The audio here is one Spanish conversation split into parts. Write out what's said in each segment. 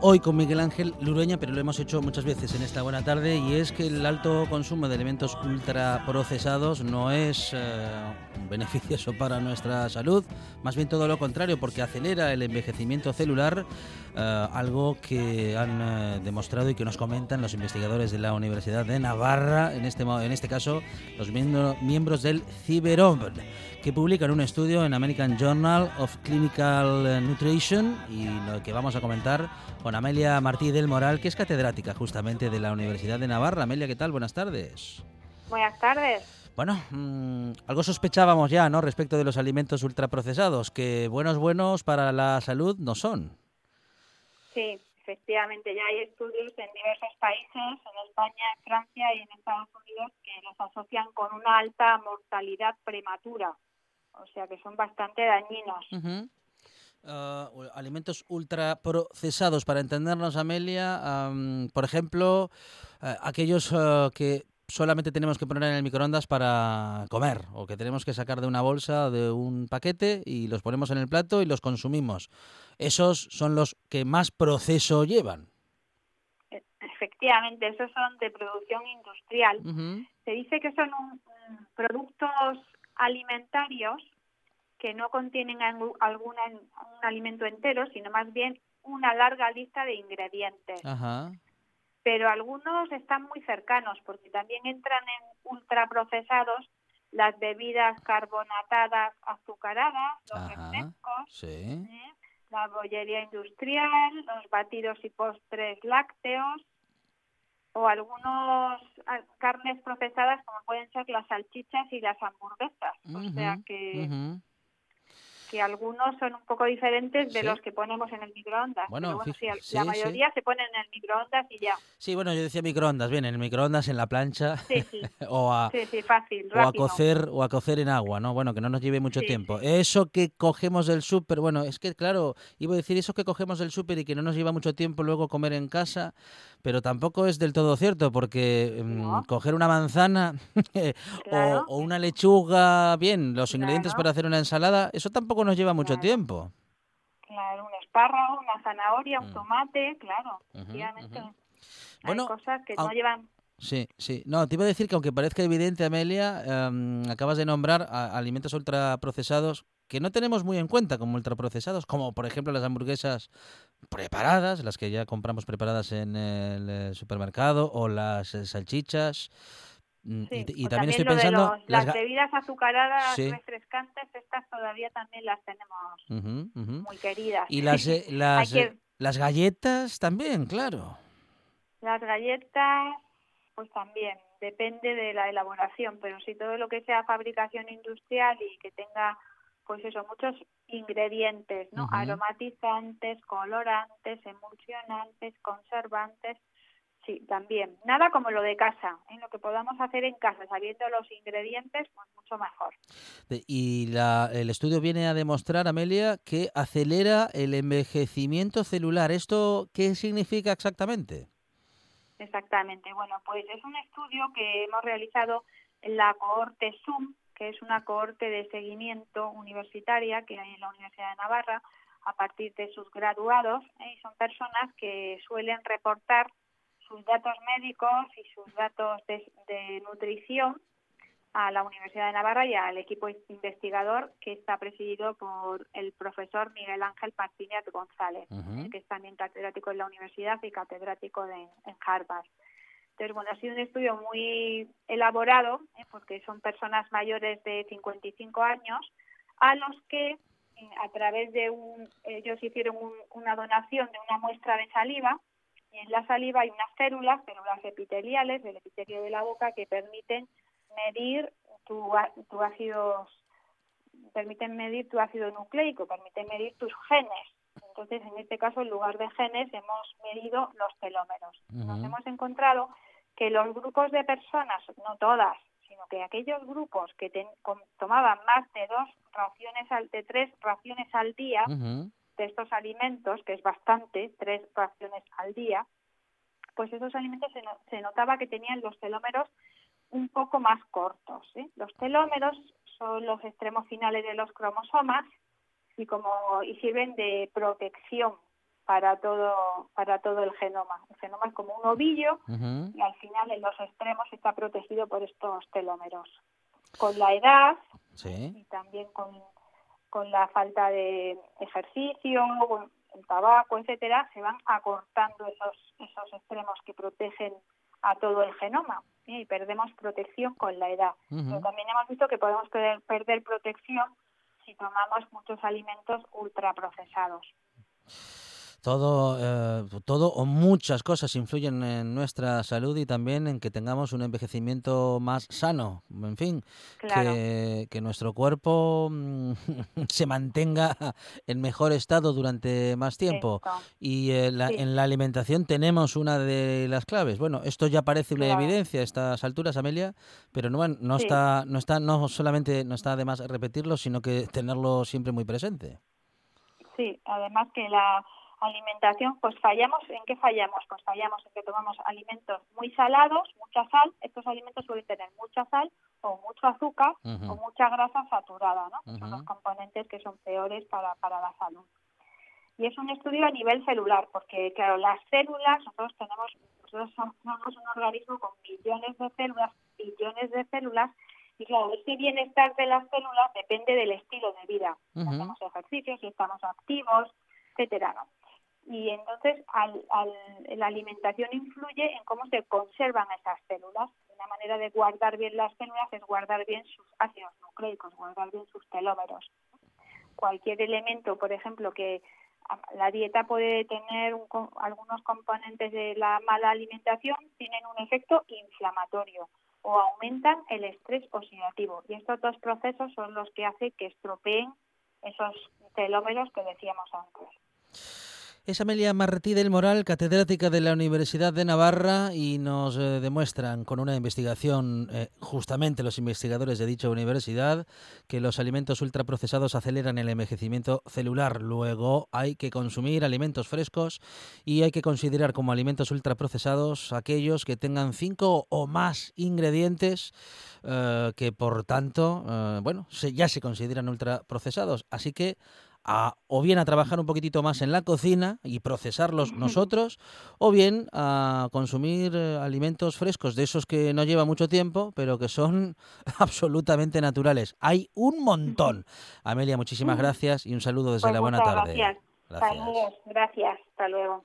Hoy con Miguel Ángel Lurueña, pero lo hemos hecho muchas veces en esta buena tarde y es que el alto consumo de alimentos ultraprocesados no es eh, beneficioso para nuestra salud, más bien todo lo contrario, porque acelera el envejecimiento celular, eh, algo que han eh, demostrado y que nos comentan los investigadores de la Universidad de Navarra, en este, en este caso los miembro- miembros del CIBEROM, que publican un estudio en American Journal of Clinical Nutrition y lo que vamos a comentar con Amelia Martí del Moral, que es catedrática justamente de la Universidad de Navarra. Amelia, ¿qué tal? Buenas tardes. Buenas tardes. Bueno, mm, algo sospechábamos ya, ¿no? Respecto de los alimentos ultraprocesados, que buenos buenos para la salud no son. Sí, efectivamente, ya hay estudios en diversos países, en España, en Francia y en Estados Unidos, que los asocian con una alta mortalidad prematura. O sea que son bastante dañinos. Ah, alimentos ultraprocesados, para entendernos, Amelia, am, por ejemplo, eh, aquellos ah, que solamente tenemos que poner en el microondas para comer o que tenemos que sacar de una bolsa de un paquete y los ponemos en el plato y los consumimos. Esos son los que más proceso llevan. E- Efectivamente, esos son de producción industrial. Se dice que son un- un productos alimentarios que no contienen alguna, un alimento entero, sino más bien una larga lista de ingredientes. Ajá. Pero algunos están muy cercanos porque también entran en ultraprocesados las bebidas carbonatadas azucaradas, los refrescos, Sí. ¿eh? la bollería industrial, los batidos y postres lácteos o algunos ah, carnes procesadas como pueden ser las salchichas y las hamburguesas. O sea que. Que algunos son un poco diferentes de Sí. los que ponemos en el microondas. Bueno, bueno, sí, la mayoría se ponen en el microondas y ya. Sí, bueno, yo decía microondas, bien, en el microondas, en la plancha Sí, sí. o a, fácil, o a rápido. cocer o a cocer en agua, ¿no? Bueno, que no nos lleve mucho tiempo. Eso que cogemos del súper, bueno, es que claro, iba a decir eso que cogemos del súper y que no nos lleva mucho tiempo luego comer en casa, pero tampoco es del todo cierto porque No. coger una manzana o, Claro. o una lechuga, bien, los ingredientes Claro. para hacer una ensalada, eso tampoco nos lleva mucho Claro. tiempo. Claro, un espárrago, una zanahoria, un Mm. tomate, claro. Ujú, Efectivamente. ujú. Hay Bueno, cosas que no llevan. Sí, sí. No, te iba a decir que aunque parezca evidente, Amelia, em, acabas de nombrar a- alimentos ultraprocesados que no tenemos muy en cuenta como ultraprocesados, como por ejemplo las hamburguesas preparadas, las que ya compramos preparadas en el eh, supermercado, o las eh, salchichas. Mm, Sí, Y, también estoy de pensando... los- las bebidas azucaradas Sí. refrescantes, estas todavía también las tenemos muy queridas. Y las, eh, las, que- eh, las galletas también, claro. Las galletas, pues también, depende de la elaboración, pero si todo lo que sea fabricación industrial y que tenga, pues eso, muchos ingredientes, ¿no? Aromatizantes, colorantes, emulsionantes, conservantes, sí, también. Nada como lo de casa, en lo que podamos hacer en casa, sabiendo los ingredientes, pues mucho mejor. Y la- el estudio viene a demostrar, Amelia, que acelera el envejecimiento celular. ¿Esto qué significa exactamente? Exactamente. Bueno, pues es un estudio que hemos realizado en la cohorte SUM, que es una cohorte de seguimiento universitaria que hay en la Universidad de Navarra a partir de sus graduados ¿eh? y son personas que suelen reportar sus datos médicos y sus datos de, de nutrición a la Universidad de Navarra y al equipo investigador que está presidido por el profesor Miguel Ángel Martínez González que es también catedrático en la universidad y catedrático de- en Harvard. Entonces, bueno, ha sido un estudio muy elaborado, ¿eh? porque son personas mayores de 55 años, a los que eh, a través de un, ellos hicieron un- una donación de una muestra de saliva, y en la saliva hay unas células, células epiteliales del epitelio de la boca, que permiten medir tu, ácido permiten medir tu ácido nucleico, permiten medir tus genes. Entonces, en este caso, en lugar de genes, hemos medido los telómeros. Nos Ujú. hemos encontrado que los grupos de personas, no todas, sino que aquellos grupos que ten- tomaban más de dos raciones, al, de tres raciones al día de estos alimentos, que es bastante, tres raciones al día, pues esos alimentos se, no- se notaba que tenían los telómeros un poco más cortos. ¿sí? Los telómeros son los extremos finales de los cromosomas y como y sirven de protección para todo para todo el genoma. El genoma es como un ovillo y al final en los extremos está protegido por estos telómeros. Con la edad Sí. y también con, con la falta de ejercicio, con el tabaco, etcétera, se van acortando esos esos extremos que protegen a todo el genoma ¿sí? y perdemos protección con la edad. Pero también hemos visto que podemos perder, perder protección si tomamos muchos alimentos ultraprocesados. Todo, eh, todo o muchas cosas influyen en nuestra salud y también en que tengamos un envejecimiento más sano. En fin, Claro. que, que nuestro cuerpo mm, se mantenga en mejor estado durante más tiempo. Esto. Y eh, la- Sí. en la alimentación tenemos una de las claves. Bueno, esto ya parece una Claro. evidencia a estas alturas, Amelia, pero no, no Sí. está, no está, no solamente no está de más repetirlo, sino que tenerlo siempre muy presente. Sí, además que la alimentación, pues fallamos, ¿en qué fallamos? Pues fallamos en que tomamos alimentos muy salados, mucha sal, estos alimentos suelen tener mucha sal o mucho azúcar o mucha grasa saturada, ¿no? Que Son los componentes que son peores para, para la salud. Y es un estudio a nivel celular, porque claro, las células, nosotros tenemos, nosotros somos un organismo con millones de células, billones de células, y claro, ese bienestar de las células depende del estilo de vida. Si hacemos ejercicios, si estamos activos, etcétera, ¿no? Y entonces al, al- la alimentación influye en cómo se conservan esas células. Una manera de guardar bien las células es guardar bien sus ácidos nucleicos, guardar bien sus telómeros. Cualquier elemento, por ejemplo, que la dieta puede tener un algunos componentes de la mala alimentación, tienen un efecto inflamatorio o aumentan el estrés oxidativo. Y estos dos procesos son los que hacen que estropeen esos telómeros que decíamos antes. Es Amelia Martí del Moral, catedrática de la Universidad de Navarra, y nos eh, demuestran con una investigación, eh, justamente los investigadores de dicha universidad, que los alimentos ultraprocesados aceleran el envejecimiento celular. Luego hay que consumir alimentos frescos y hay que considerar como alimentos ultraprocesados aquellos que tengan cinco o más ingredientes eh, que, por tanto, bueno, se- ya se consideran ultraprocesados. Así que a, o bien a trabajar un poquitito más en la cocina y procesarlos nosotros, o bien a consumir eh, alimentos frescos, de esos que no lleva mucho tiempo, pero que son absolutamente naturales. Hay un montón. Amelia, muchísimas gracias y un saludo desde Pues la buena tarde. Gracias. Gracias. Gracias. Hasta luego.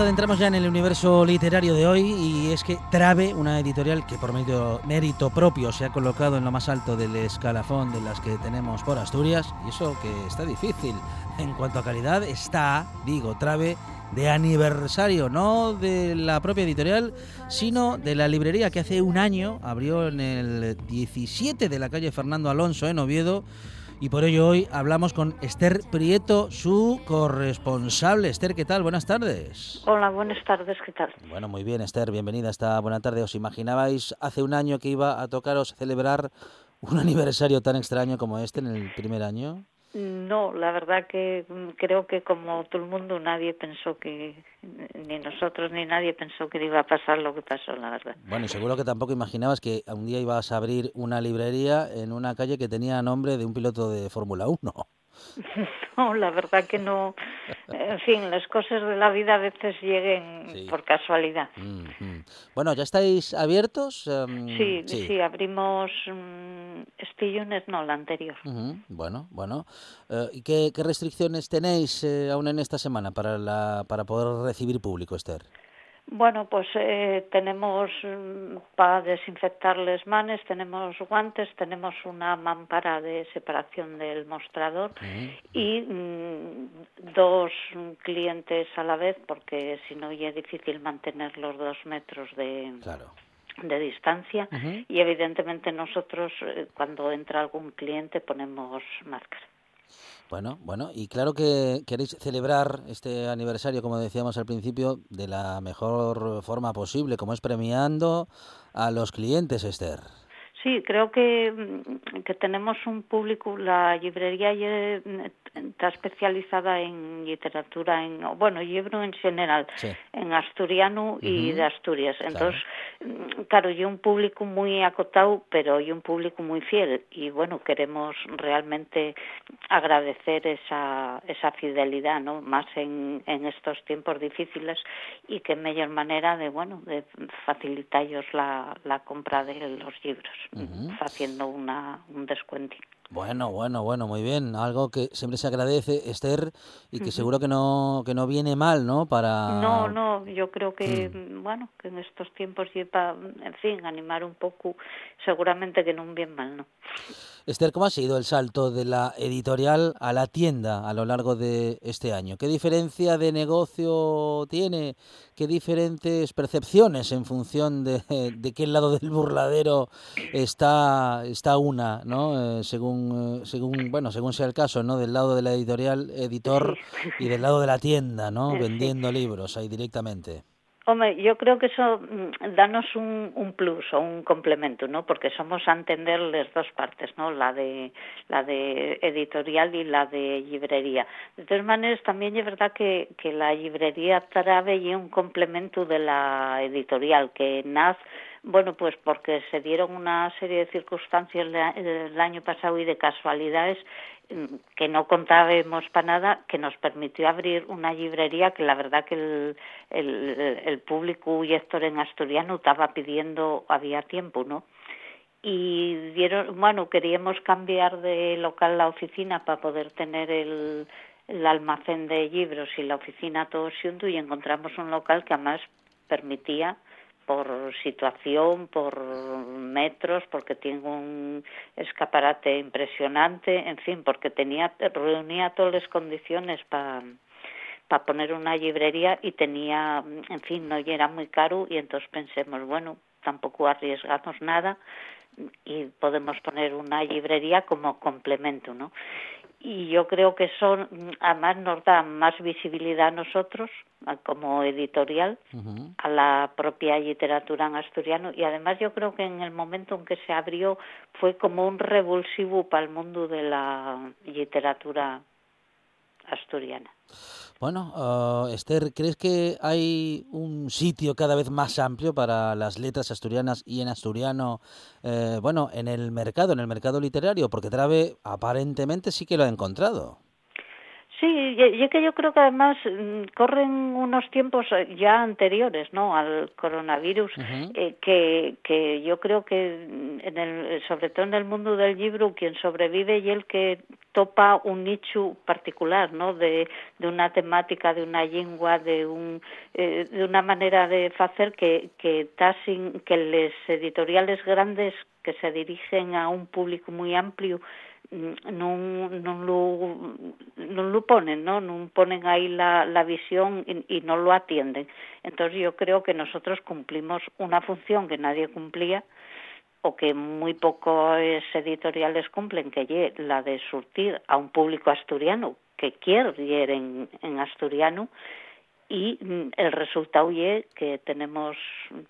Adentramos ya en el universo literario de hoy y es que Trave, una editorial que por mérito, mérito propio se ha colocado en lo más alto del escalafón de las que tenemos por Asturias, y eso que está difícil. En cuanto a calidad, está, digo, Trave de aniversario, no de la propia editorial, sino de la librería que hace un año abrió en el 17 de la calle Fernando Alonso en Oviedo. Y por ello hoy hablamos con Esther Prieto, su corresponsable. Esther, ¿qué tal? Buenas tardes. Hola, buenas tardes, ¿qué tal? Bueno, muy bien, Esther, bienvenida a esta buena tarde. ¿Os imaginabais hace un año que iba a tocaros celebrar un aniversario tan extraño como este en el primer año? No, la verdad que mm, creo que como todo el mundo nadie pensó que, ni nosotros ni nadie pensó que iba a pasar lo que pasó, la verdad. Bueno, y seguro que tampoco imaginabas que un día ibas a abrir una librería en una calle que tenía nombre de un piloto de Fórmula 1. No, la verdad que no. En fin, las cosas de la vida a veces lleguen Sí. por casualidad. Mm, mm. Bueno, ¿ya estáis abiertos? Em, Sí, sí, abrimos mm, este lunes, no, la anterior. Bueno, bueno. Eh, ¿Y qué, qué restricciones tenéis eh, aún en esta semana para, la, para poder recibir público, Esther? Bueno, pues eh, tenemos mm, para desinfectar las manos, tenemos guantes, tenemos una mampara de separación del mostrador y mm, dos mm, clientes a la vez, porque si no ya es difícil mantener los dos metros de, Claro. de distancia y evidentemente nosotros eh, cuando entra algún cliente ponemos máscara. Bueno, bueno, y claro que queréis celebrar este aniversario, como decíamos al principio, de la mejor forma posible, como es premiando a los clientes, Esther. Sí, creo que, mm, que tenemos un público, la librería ye- está especializada en literatura, en bueno, libro en general, Sí. en asturiano y de Asturias. Entonces, mm, claro, y un público muy acotado, pero y un público muy fiel. Y bueno, queremos realmente agradecer esa, esa fidelidad, ¿no? Más en, en estos tiempos difíciles y qué mejor manera de, bueno, de facilitarlos la, la compra de los libros, Ujú. haciendo una, un descuento. Bueno, bueno, bueno, muy bien. Algo que siempre se agradece, Esther, y que seguro que no, que no viene mal, ¿no? Para... No, no, yo creo que, bueno, que en estos tiempos lleva, en fin, animar un poco, seguramente que no un bien mal, ¿no? Esther, ¿cómo ha sido el salto de la editorial a la tienda a lo largo de este año? ¿Qué diferencia de negocio tiene? ¿Qué diferentes percepciones en función de, de qué lado del burladero está, está una, ¿no? Eh, según, eh, según, bueno, según sea el caso, ¿no? Del lado de la editorial, editor, y del lado de la tienda, ¿no? Vendiendo libros ahí directamente. Hombre, yo creo que eso mm, danos un, un plus o un complemento, ¿no? Porque somos a entender las dos partes, ¿no? La de la de editorial y la de librería. De todas maneras, también es verdad que, que la librería Trave y un complemento de la editorial que nace bueno, pues porque se dieron una serie de circunstancias el año pasado y de casualidades mm, que no contábamos para nada, que nos permitió abrir una librería que la verdad que el, el, el público y Héctor en asturiano estaba pidiendo había tiempo, ¿no? y dieron, bueno, queríamos cambiar de local la oficina para poder tener el, el almacén de libros y la oficina todo junto y encontramos un local que además permitía por situación, por metros, porque tiene un escaparate impresionante, en fin, porque tenía reunía todas las condiciones para para poner una librería y tenía, en fin, no era muy caro y entonces pensemos, bueno, tampoco arriesgamos nada y podemos poner una librería como complemento, ¿no? Y yo creo que mm, además nos da más visibilidad a nosotros como editorial a la propia literatura en asturiano y además yo creo que en el momento en que se abrió fue como un revulsivo para el mundo de la literatura asturiana. Bueno, ah, Esther, ¿crees que hay un sitio cada vez más amplio para las letras asturianas y en asturiano, eh, bueno, en el mercado, en el mercado literario? Porque Trave aparentemente sí que lo ha encontrado. Sí, y, es que yo creo que además mm, corren unos tiempos eh, ya anteriores, ¿no? Al coronavirus, eh, que, que yo creo que mm, en el, sobre todo en el mundo del libro, quien sobrevive y el que topa un nicho particular, ¿no? De, de una temática, de una lengua, de un eh, de una manera de hacer que que está sin que les editoriales grandes que se dirigen a un público muy amplio non, non, lo, non lo ponen, ¿no? Non ponen ahí la, la visión y, y no lo atienden. Entonces yo creo que nosotros cumplimos una función que nadie cumplía o que muy pocos editoriales cumplen, que la de surtir a un público asturiano que quiere leer en, en asturiano y mm, el resultado es que tenemos,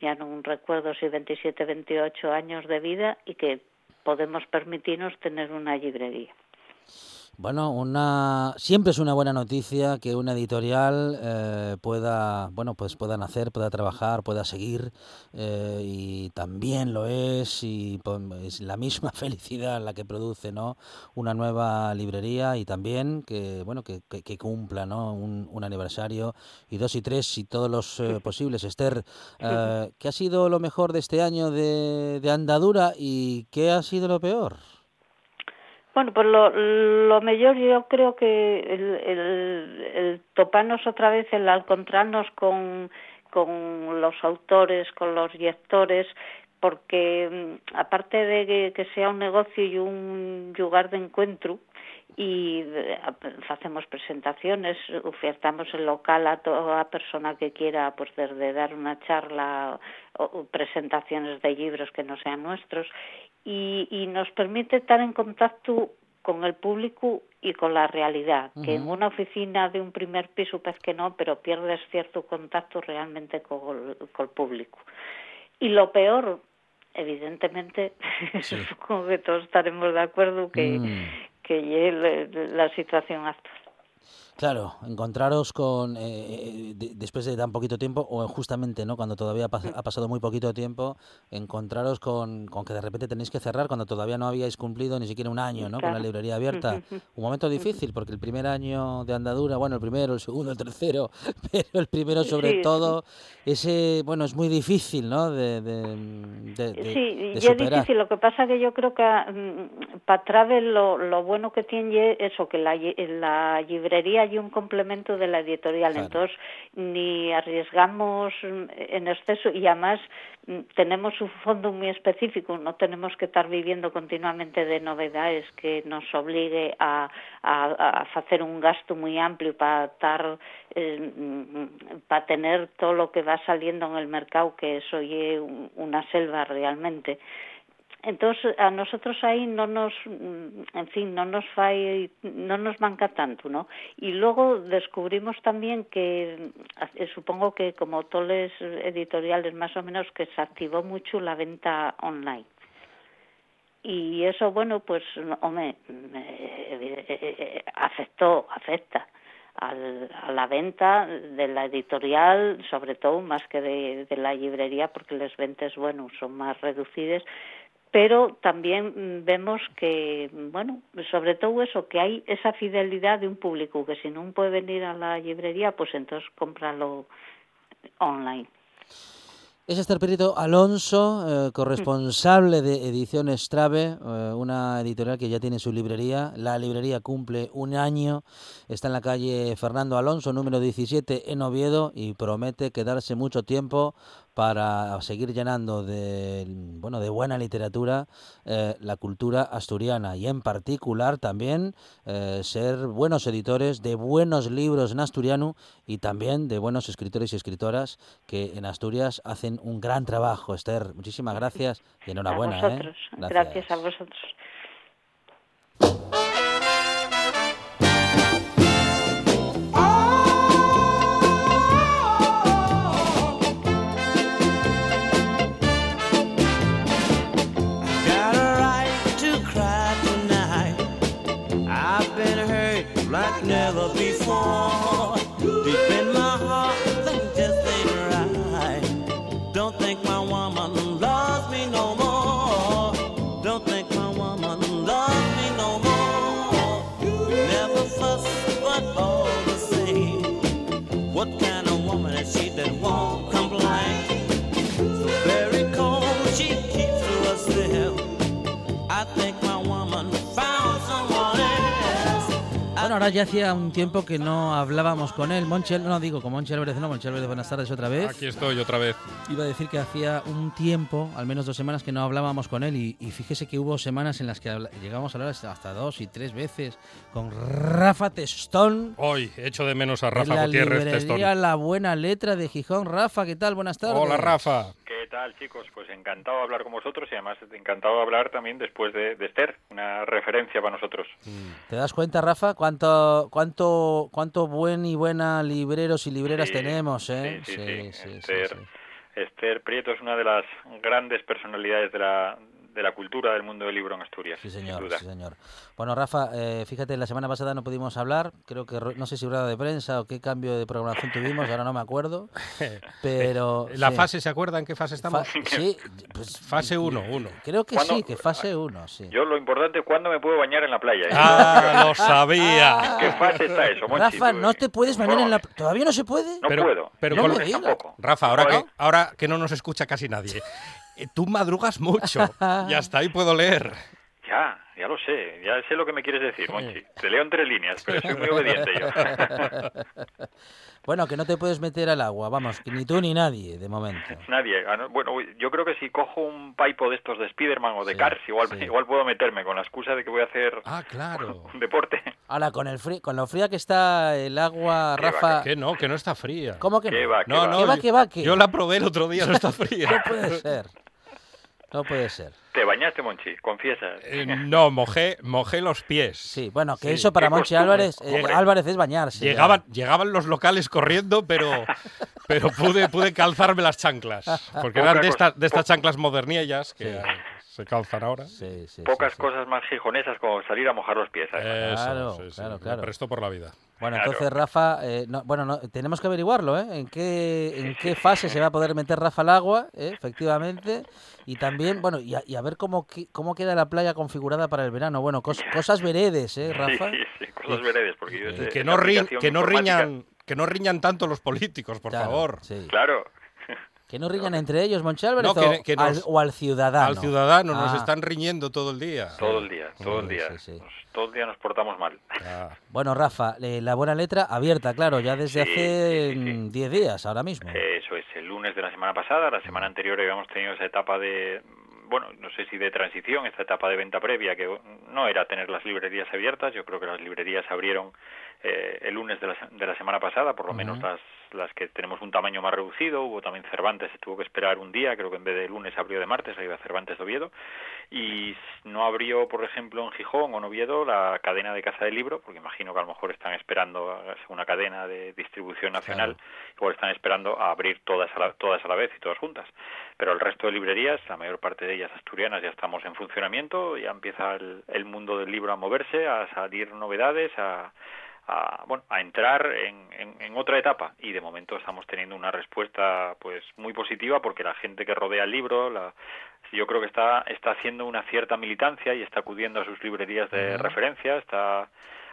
ya no recuerdo si 27, 28 años de vida y que podemos permitirnos tener una librería. Bueno, una siempre es una buena noticia que una editorial eh, pueda, bueno, pues pueda nacer, pueda trabajar, pueda seguir eh, y también lo es y pues, es la misma felicidad la que produce, ¿no? Una nueva librería y también que, bueno, que, que, que cumpla, ¿no? Un, un, aniversario y dos y tres y todos los eh, posibles. Esther, eh, ¿qué ha sido lo mejor de este año de, de andadura y qué ha sido lo peor? Bueno, pues lo, lo mejor yo creo que el, el, el toparnos otra vez, el encontrarnos con, con los autores, con los lectores, porque aparte de que, que sea un negocio y un lugar de encuentro, y hacemos presentaciones, ofertamos el local a toda persona que quiera, pues desde dar una charla o presentaciones de libros que no sean nuestros y, y nos permite estar en contacto con el público y con la realidad, uh -huh. que en una oficina de un primer piso pues que no, pero pierdes cierto contacto realmente con, con el público. Y lo peor, evidentemente, sí. supongo que todos estaremos de acuerdo que, mm. Que la situación actual. Claro, encontraros con eh, de, después de tan poquito tiempo o justamente no cuando todavía ha, ha pasado muy poquito tiempo, encontraros con, con, que de repente tenéis que cerrar cuando todavía no habíais cumplido ni siquiera un año, ¿no? Claro. Con la librería abierta. Un momento difícil porque el primer año de andadura, bueno, el primero, el segundo, el tercero, pero el primero sobre sí, todo, ese, bueno, es muy difícil, ¿no? De, de, de, de sí, es difícil. Lo que pasa que yo creo que um, para Travel lo, lo bueno que tiene es eso, que la, la librería hay un complemento de la editorial, claro. entonces ni arriesgamos en exceso y además tenemos un fondo muy específico, no tenemos que estar viviendo continuamente de novedades que nos obligue a, a, a hacer un gasto muy amplio para estar, eh, para tener todo lo que va saliendo en el mercado, que eso es una selva realmente. Entonces a nosotros ahí no nos, en fin, no nos fai, no nos manca tanto, ¿no? Y luego descubrimos también que, eh, supongo que como todos los editoriales más o menos, que se activó mucho la venta online. Y eso, bueno, pues, hombre, eh, eh, afectó, afecta al, a la venta de la editorial, sobre todo más que de, de la librería, porque las ventas, bueno, son más reducidas, pero también vemos que, bueno, sobre todo eso, que hay esa fidelidad de un público que si no puede venir a la librería, pues entonces cómpralo online. Es Esther Perito Alonso, eh, corresponsable de Ediciones Trave, eh, una editorial que ya tiene su librería. La librería cumple un año, está en la calle Fernando Alonso, número 17, en Oviedo, y promete quedarse mucho tiempo para seguir llenando de, bueno, de buena literatura eh, la cultura asturiana y en particular también eh, ser buenos editores de buenos libros en asturiano y también de buenos escritores y escritoras que en Asturias hacen un gran trabajo. Esther, muchísimas gracias y enhorabuena. A vosotros. ¿eh? Gracias. gracias a vosotros. Ahora ya hacía un tiempo que no hablábamos con él. Monchel, no digo con Monchel Álvarez, no, Monchel Álvarez, buenas tardes otra vez. Aquí estoy otra vez. Iba a decir que hacía un tiempo, al menos dos semanas, que no hablábamos con él y, y fíjese que hubo semanas en las que llegamos a hablar hasta, dos y tres veces con Rafa Testón. Hoy echo de menos a en Rafa la Gutiérrez Testón. La Buena Letra de Gijón. Rafa, ¿qué tal? Buenas tardes. Hola Rafa. ¿Qué tal, chicos? Pues encantado de hablar con vosotros y además encantado de hablar también después de, de Esther, una referencia para nosotros. ¿Te das cuenta, Rafa, cuánto, cuánto, cuánto buen y buena libreros y libreras Sí, tenemos, eh? sí, sí, sí. sí, Esther, sí. Esther Prieto es una de las grandes personalidades de la, de la cultura del mundo del libro en Asturias. Sí, sin señor, duda. sí, señor. Bueno, Rafa, eh, fíjate, la semana pasada no pudimos hablar, creo que, no sé si rueda de prensa o qué cambio de programación tuvimos, ahora no me acuerdo, pero... ¿La sí. fase se acuerda en qué fase estamos? Fa- sí, pues, Fase 1, 1. creo que sí, que fase 1, sí. Yo lo importante, ¿cuándo me puedo bañar en la playa? ¿eh? Ah, lo sabía. ¿Qué fase está eso, Monchi? Rafa, Tú, no eh, te puedes bañar en la... ¿Todavía no se puede? No Pero- puedo. pero No con-. Rafa, ahora que, ahora que no nos escucha casi nadie, eh, tú madrugas mucho y hasta ahí puedo leer. Ya, ya lo sé. Ya sé lo que me quieres decir, Monchi. Te leo entre líneas, pero soy muy obediente yo. Bueno, que no te puedes meter al agua, vamos, que ni tú ni nadie, de momento. Nadie. Ah, no, Bueno, yo creo que si cojo un paipo de estos de Spiderman o de Sí, Cars, igual, sí. igual puedo meterme con la excusa de que voy a hacer Ah, claro. un deporte. Ahora, con el frío, con lo fría que está el agua, Qué va, Rafa... Que no, que no está fría. ¿Cómo que ¿Qué no? va, qué No, va? no, ¿Qué va, yo- qué va, qué? Yo la probé el otro día, no está No fría. puede ser. No puede ser. ¿Te bañaste, Monchi? Confiesas. Eh, no, mojé, mojé los pies. Sí, bueno, que Sí. eso para Monchi Álvarez, eh. Álvarez es bañarse. ya. Llegaban, llegaban los locales corriendo, pero, pero pude, pude calzarme las chanclas. Porque eran de, de estas chanclas modernillas que Sí. Eh, se calzan ahora. Sí, sí, Pocas sí, sí. cosas más gijonesas como salir a mojar los pies. ¿sabes? Eso, Claro, claro, claro. presto por la vida. Bueno, Claro. entonces Rafa, eh, no- bueno, no, tenemos que averiguarlo, ¿eh? En qué, en qué fase se va a poder meter Rafa al agua, ¿eh? efectivamente, y también, bueno, y a, y a ver cómo, cómo queda la playa configurada para el verano. Bueno, cos- cosas veredes, ¿eh, Rafa? Sí, sí, sí, cosas veredes, porque yo Y sé- Que no, ri- aplicación que, no informática- riñan, que no riñan tanto los políticos, por Claro, favor. sí. Claro, Que no riñan entre ellos, Monchi Álvarez, No, que- al, o al ciudadano. Al ciudadano nos Ah, están riñendo todo el día. todo el día, todo el día. sí, sí. Nos- todo el día nos portamos mal. Ah, Bueno, Rafa, eh, la buena letra abierta, claro, ya desde Sí, hace sí, sí, sí. mm, 10 días, ahora mismo. Eso es, el lunes de la semana pasada, la semana anterior habíamos tenido esa etapa de, bueno, no sé si de transición, esta etapa de venta previa, que no era tener las librerías abiertas, yo creo que las librerías se abrieron eh, el lunes de la, de la semana pasada, por lo menos las, las que tenemos un tamaño más reducido, hubo también Cervantes, se tuvo que esperar un día, creo que en vez de lunes abrió de martes, ahí va Cervantes de Oviedo, y no abrió, por ejemplo, en Gijón o en Oviedo la cadena de Casa del Libro, porque imagino que a lo mejor están esperando una cadena de distribución nacional, igual están esperando a abrir todas a, la, todas a la vez y todas juntas. Pero el resto de librerías, la mayor parte de ellas asturianas, ya estamos en funcionamiento, ya empieza el, el mundo del libro a moverse, a salir novedades, a, a, bueno, a entrar en, en, en otra etapa. Y de momento estamos teniendo una respuesta pues muy positiva porque la gente que rodea el libro la, yo creo que está está haciendo una cierta militancia y está acudiendo a sus librerías de referencia está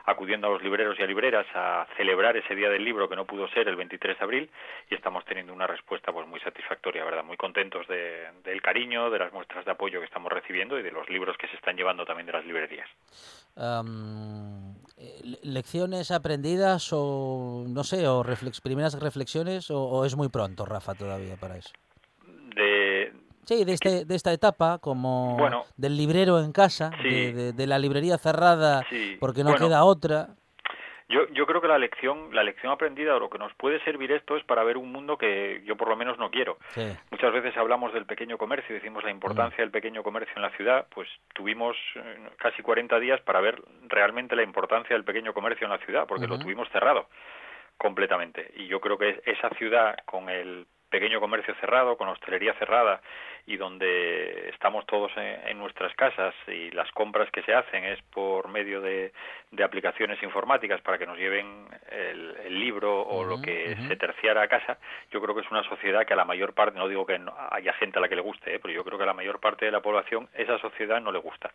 acudiendo a los libreros y a libreras a celebrar ese día del libro que no pudo ser el 23 de abril y estamos teniendo una respuesta pues muy satisfactoria, verdad, muy contentos de, del cariño, de las muestras de apoyo que estamos recibiendo y de los libros que se están llevando también de las librerías. ¿Lecciones aprendidas o, no sé, o reflex- primeras reflexiones o, o es muy pronto, Rafa, todavía para eso? De, Sí, de, este, de esta etapa, como Bueno. del librero en casa, Sí. de, de- de la librería cerrada Sí, porque no bueno. queda otra. Yo, yo creo que la lección, la lección aprendida o lo que nos puede servir esto es para ver un mundo que yo por lo menos no quiero. Sí, Muchas veces hablamos del pequeño comercio, decimos la importancia del pequeño comercio en la ciudad, pues tuvimos eh, casi 40 días para ver realmente la importancia del pequeño comercio en la ciudad, porque lo tuvimos cerrado completamente. Y yo creo que esa ciudad con el pequeño comercio cerrado, con hostelería cerrada y donde estamos todos en, en nuestras casas y las compras que se hacen es por medio de, de aplicaciones informáticas para que nos lleven el, el libro o lo que se terciara a casa, yo creo que es una sociedad que a la mayor parte, no digo que no haya gente a la que le guste, ¿eh? pero yo creo que a la mayor parte de la población esa sociedad no le gusta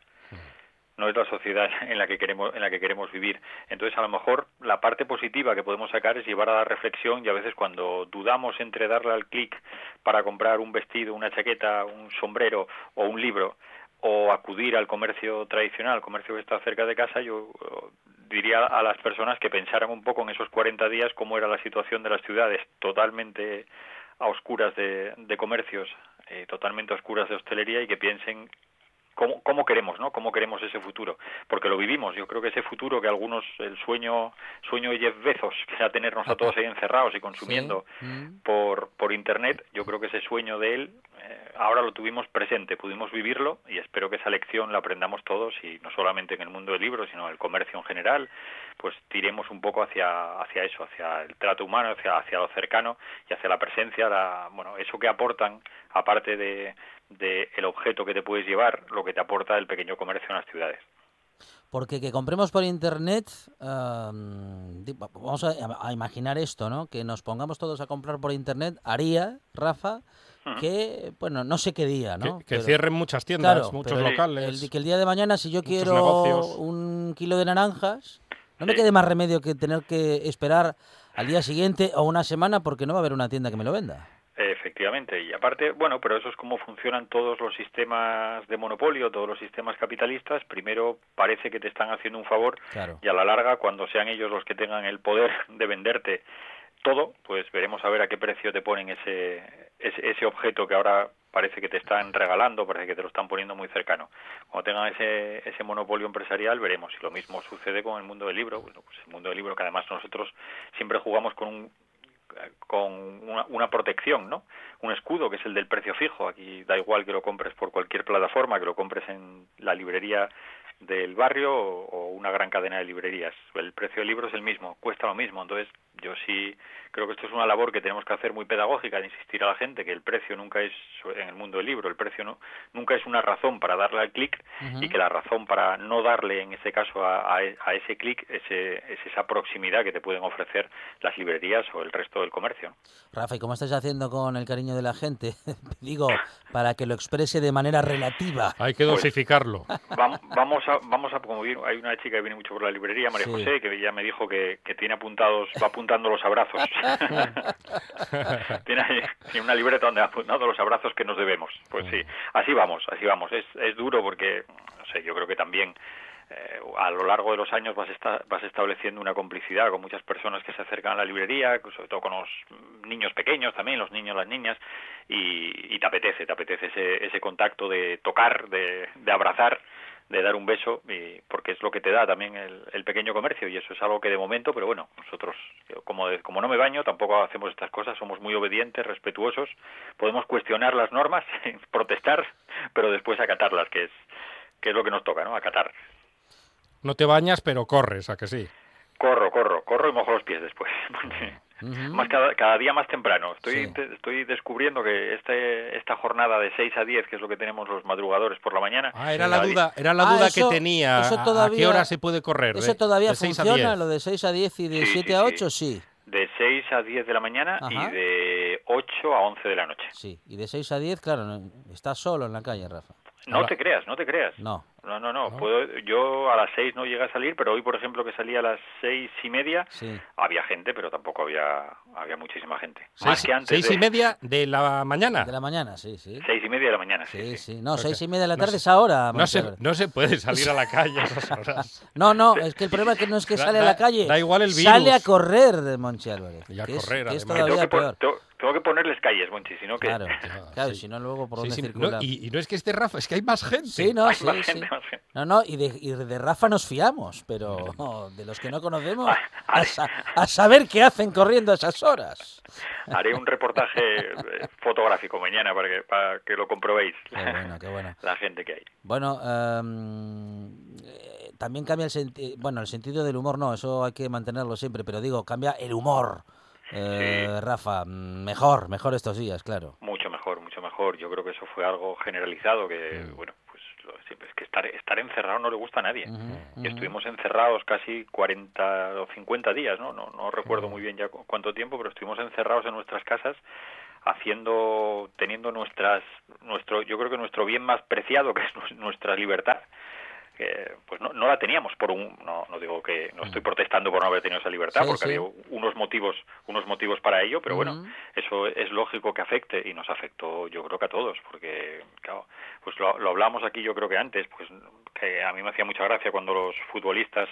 no es la sociedad en la que queremos en la que queremos vivir. Entonces a lo mejor la parte positiva que podemos sacar es llevar a la reflexión y a veces cuando dudamos entre darle al clic para comprar un vestido una chaqueta un sombrero o un libro o acudir al comercio tradicional, al comercio que está cerca de casa, yo eh, diría a las personas que pensaran un poco en esos 40 días cómo era la situación de las ciudades totalmente a oscuras de, de comercios, eh, totalmente a oscuras de hostelería y que piensen cómo, cómo queremos, ¿no? Cómo queremos ese futuro, porque lo vivimos. Yo creo que ese futuro que algunos el sueño sueño de Jeff Bezos, que era tenernos a todos ahí encerrados y consumiendo Sí. Mm. por por internet, yo creo que ese sueño de él eh, ahora lo tuvimos presente, pudimos vivirlo y espero que esa lección la aprendamos todos y no solamente en el mundo del libro, sino en el comercio en general, pues tiremos un poco hacia hacia eso, hacia el trato humano, hacia hacia lo cercano y hacia la presencia, la, bueno, eso que aportan aparte de de el objeto que te puedes llevar, lo que te aporta el pequeño comercio en las ciudades. Porque que compremos por internet, va- vamos a, a imaginar esto, ¿no? Que nos pongamos todos a comprar por internet haría, Rafa, que, bueno, no sé qué día, ¿no? Que, que Pero- cierren muchas tiendas, Claro, muchos locales. el- que el día de mañana, si yo quiero negocios. un kilo de naranjas, no me quede más remedio que tener que esperar al día siguiente o una semana porque no va a haber una tienda que me lo venda. Efectivamente, y aparte, bueno, pero eso es como funcionan todos los sistemas de monopolio, todos los sistemas capitalistas. Primero parece que te están haciendo un favor Claro. y a la larga, cuando sean ellos los que tengan el poder de venderte todo, pues veremos a ver a qué precio te ponen ese, ese, ese objeto que ahora parece que te están regalando, parece que te lo están poniendo muy cercano. Cuando tengan ese, ese monopolio empresarial, veremos si lo mismo sucede con el mundo del libro. Bueno, pues el mundo del libro que además nosotros siempre jugamos con un con una, una protección, ¿no? Un escudo que es el del precio fijo. Aquí da igual que lo compres por cualquier plataforma, que lo compres en la librería del barrio o, o una gran cadena de librerías. El precio del libro es el mismo, cuesta lo mismo. Entonces, yo sí creo que esto es una labor que tenemos que hacer muy pedagógica, de insistir a la gente que el precio nunca es, en el mundo del libro, el precio no, nunca es una razón para darle al clic y que la razón para no darle en ese caso a, a- a ese clic ese, es esa proximidad que te pueden ofrecer las librerías o el resto del comercio. Rafa, ¿y cómo estás haciendo con el cariño de la gente? Digo, para que lo exprese de manera relativa. Hay que Pues- dosificarlo. Vam- Vamos a, vamos a, como vi- hay una chica que viene mucho por la librería, María Sí. José, que ya me dijo que, que tiene apuntados, va apuntando los abrazos. tiene ahí tiene una libreta donde ha apuntado los abrazos que nos debemos. Pues sí, así vamos, así vamos. Es, es duro porque, no sé, yo creo que también eh, a lo largo de los años vas, esta- vas estableciendo una complicidad con muchas personas que se acercan a la librería, sobre todo con los niños pequeños también, los niños, las niñas, y, y te apetece, te apetece ese, ese contacto de tocar, de, de abrazar, de dar un beso, y, porque es lo que te da también el, el pequeño comercio, y eso es algo que de momento, pero bueno, nosotros, como, de- como no me baño, tampoco hacemos estas cosas, somos muy obedientes, respetuosos, podemos cuestionar las normas, protestar, pero después acatarlas, que es, que es lo que nos toca, ¿no? Acatar. No te bañas, pero corres, ¿a que sí? Corro, corro, corro y mojo los pies después. Más cada, cada día más temprano. Estoy, Sí. te- estoy descubriendo que este, esta jornada de 6 a 10, que es lo que tenemos los madrugadores por la mañana. Ah, era la duda, era la Ah, duda eso- que tenía. eso ¿A- ¿A qué todavía- hora se puede correr? ¿Eso De- todavía de seis a funciona, diez. lo de 6 a 10 y de Sí, 7 sí, a sí. 8? Sí. De 6 a 10 de la mañana Ajá. y de 8 a 11 de la noche. Sí, y de 6 a 10, claro, no- estás solo en la calle, Rafa. No Ahora- te creas, no te creas. No. No, no, no. No. Puedo, yo a las 6 no llegué a salir, pero hoy, por ejemplo, que salí a las seis y media, Sí. había gente, pero tampoco había, había muchísima gente. Seis, Más que antes seis de y media de la mañana. De la mañana, sí, sí. seis y media de la mañana. Sí, Sí, sí. No, Porque 6 y media de la no tarde se- es ahora. No se, no se puede salir a la calle a esas horas. No, no, es que el problema es que no es que Da- sale a da- la calle. da igual el Sale a virus. correr de Monchi Álvarez. Y a que es- correr, es, además. Que tengo, todavía que pon- peor. tengo- tengo que ponerles calles, Monchi, si no que... Claro, claro, sí. si no luego por Sí, dónde sí, no, circula. y, y no es que esté Rafa, es que hay más gente. Sí, no, Hay sí, más sí. gente, No, no, y de, y de Rafa nos fiamos, pero de los que no conocemos, a, sa- a saber qué hacen corriendo a esas horas. Haré un reportaje eh, fotográfico mañana para que, para que lo comprobéis. Qué bueno, qué bueno. La gente que hay. Bueno, em, eh, también cambia el sentido, bueno, el sentido del humor no, eso hay que mantenerlo siempre, pero digo, cambia el humor. Eh, Sí. Rafa, mm, mejor, mejor estos días, claro. Mucho mejor, mucho mejor. Yo creo que eso fue algo generalizado que, Mm. bueno, es que estar, estar encerrado no le gusta a nadie. Ujú. estuvimos encerrados casi 40 o 50 días, ¿no? No, no recuerdo muy bien ya cu- cuánto tiempo, pero estuvimos encerrados en nuestras casas haciendo, teniendo nuestras, nuestro, yo creo que nuestro bien más preciado, que es nu- nuestra libertad, que pues no, no la teníamos por un, no, no digo que, no estoy protestando por no haber tenido esa libertad, Mm. Sí, porque sí. había unos motivos, unos motivos para ello, pero bueno, eso es lógico que afecte y nos afectó yo creo que a todos porque claro pues lo, lo hablamos aquí yo creo que antes pues que a mí me hacía mucha gracia cuando los futbolistas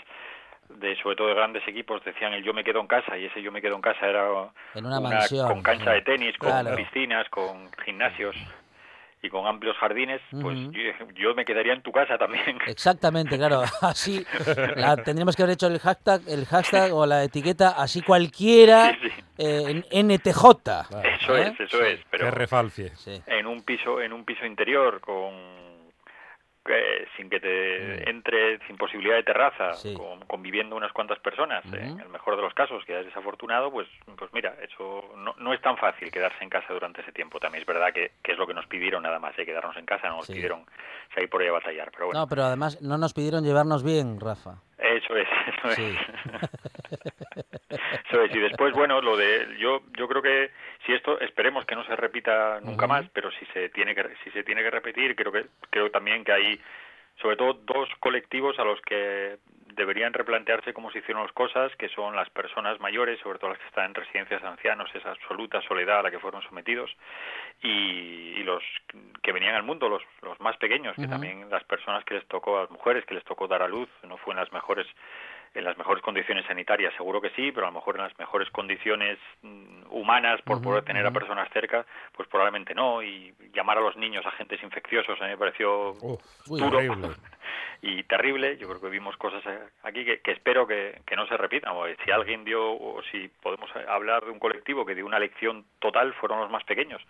de sobre todo de grandes equipos decían el yo me quedo en casa y ese yo me quedo en casa era En una mansión, con cancha de tenis, con claro. piscinas, con gimnasios y con amplios jardines, pues yo, yo me quedaría en tu casa también. Exactamente, claro. Así la- tendríamos que haber hecho el hashtag, el hashtag o la etiqueta así cualquiera Sí, sí. eh, en NTJ. Eso ¿eh? es, eso Sí, es, pero Que refalcie. sí. en un piso en un piso interior con eh, sin que te entre sin posibilidad de terraza Sí. con- conviviendo unas cuantas personas Ujú. en el mejor de los casos que es desafortunado pues pues mira eso no, no es tan fácil quedarse en casa durante ese tiempo también es verdad que, que es lo que nos pidieron nada más ¿eh? quedarnos en casa no nos Sí. pidieron salir por ahí a batallar pero bueno No, pero además no nos pidieron llevarnos bien, Rafa. Eso es eso Sí. es Eso es, y después, bueno, lo de yo yo creo que si esto esperemos que no se repita nunca más, pero si se tiene que si se tiene que repetir, creo que creo también que hay sobre todo dos colectivos a los que deberían replantearse cómo se hicieron las cosas, que son las personas mayores, sobre todo las que están en residencias de ancianos, esa absoluta soledad a la que fueron sometidos, y, y los que venían al mundo, los, los más pequeños, que también las personas que les tocó, a las mujeres que les tocó dar a luz, no fue en las mejores en las mejores condiciones sanitarias seguro que sí, pero a lo mejor en las mejores condiciones mm, humanas por poder tener a personas cerca, pues probablemente no. Y llamar a los niños agentes infecciosos a mí me pareció duro horrible. y terrible. Yo creo que vimos cosas eh, aquí que, que espero que, que no se repitan. O si alguien dio, o si podemos hablar de un colectivo que dio una lección total, fueron los más pequeños.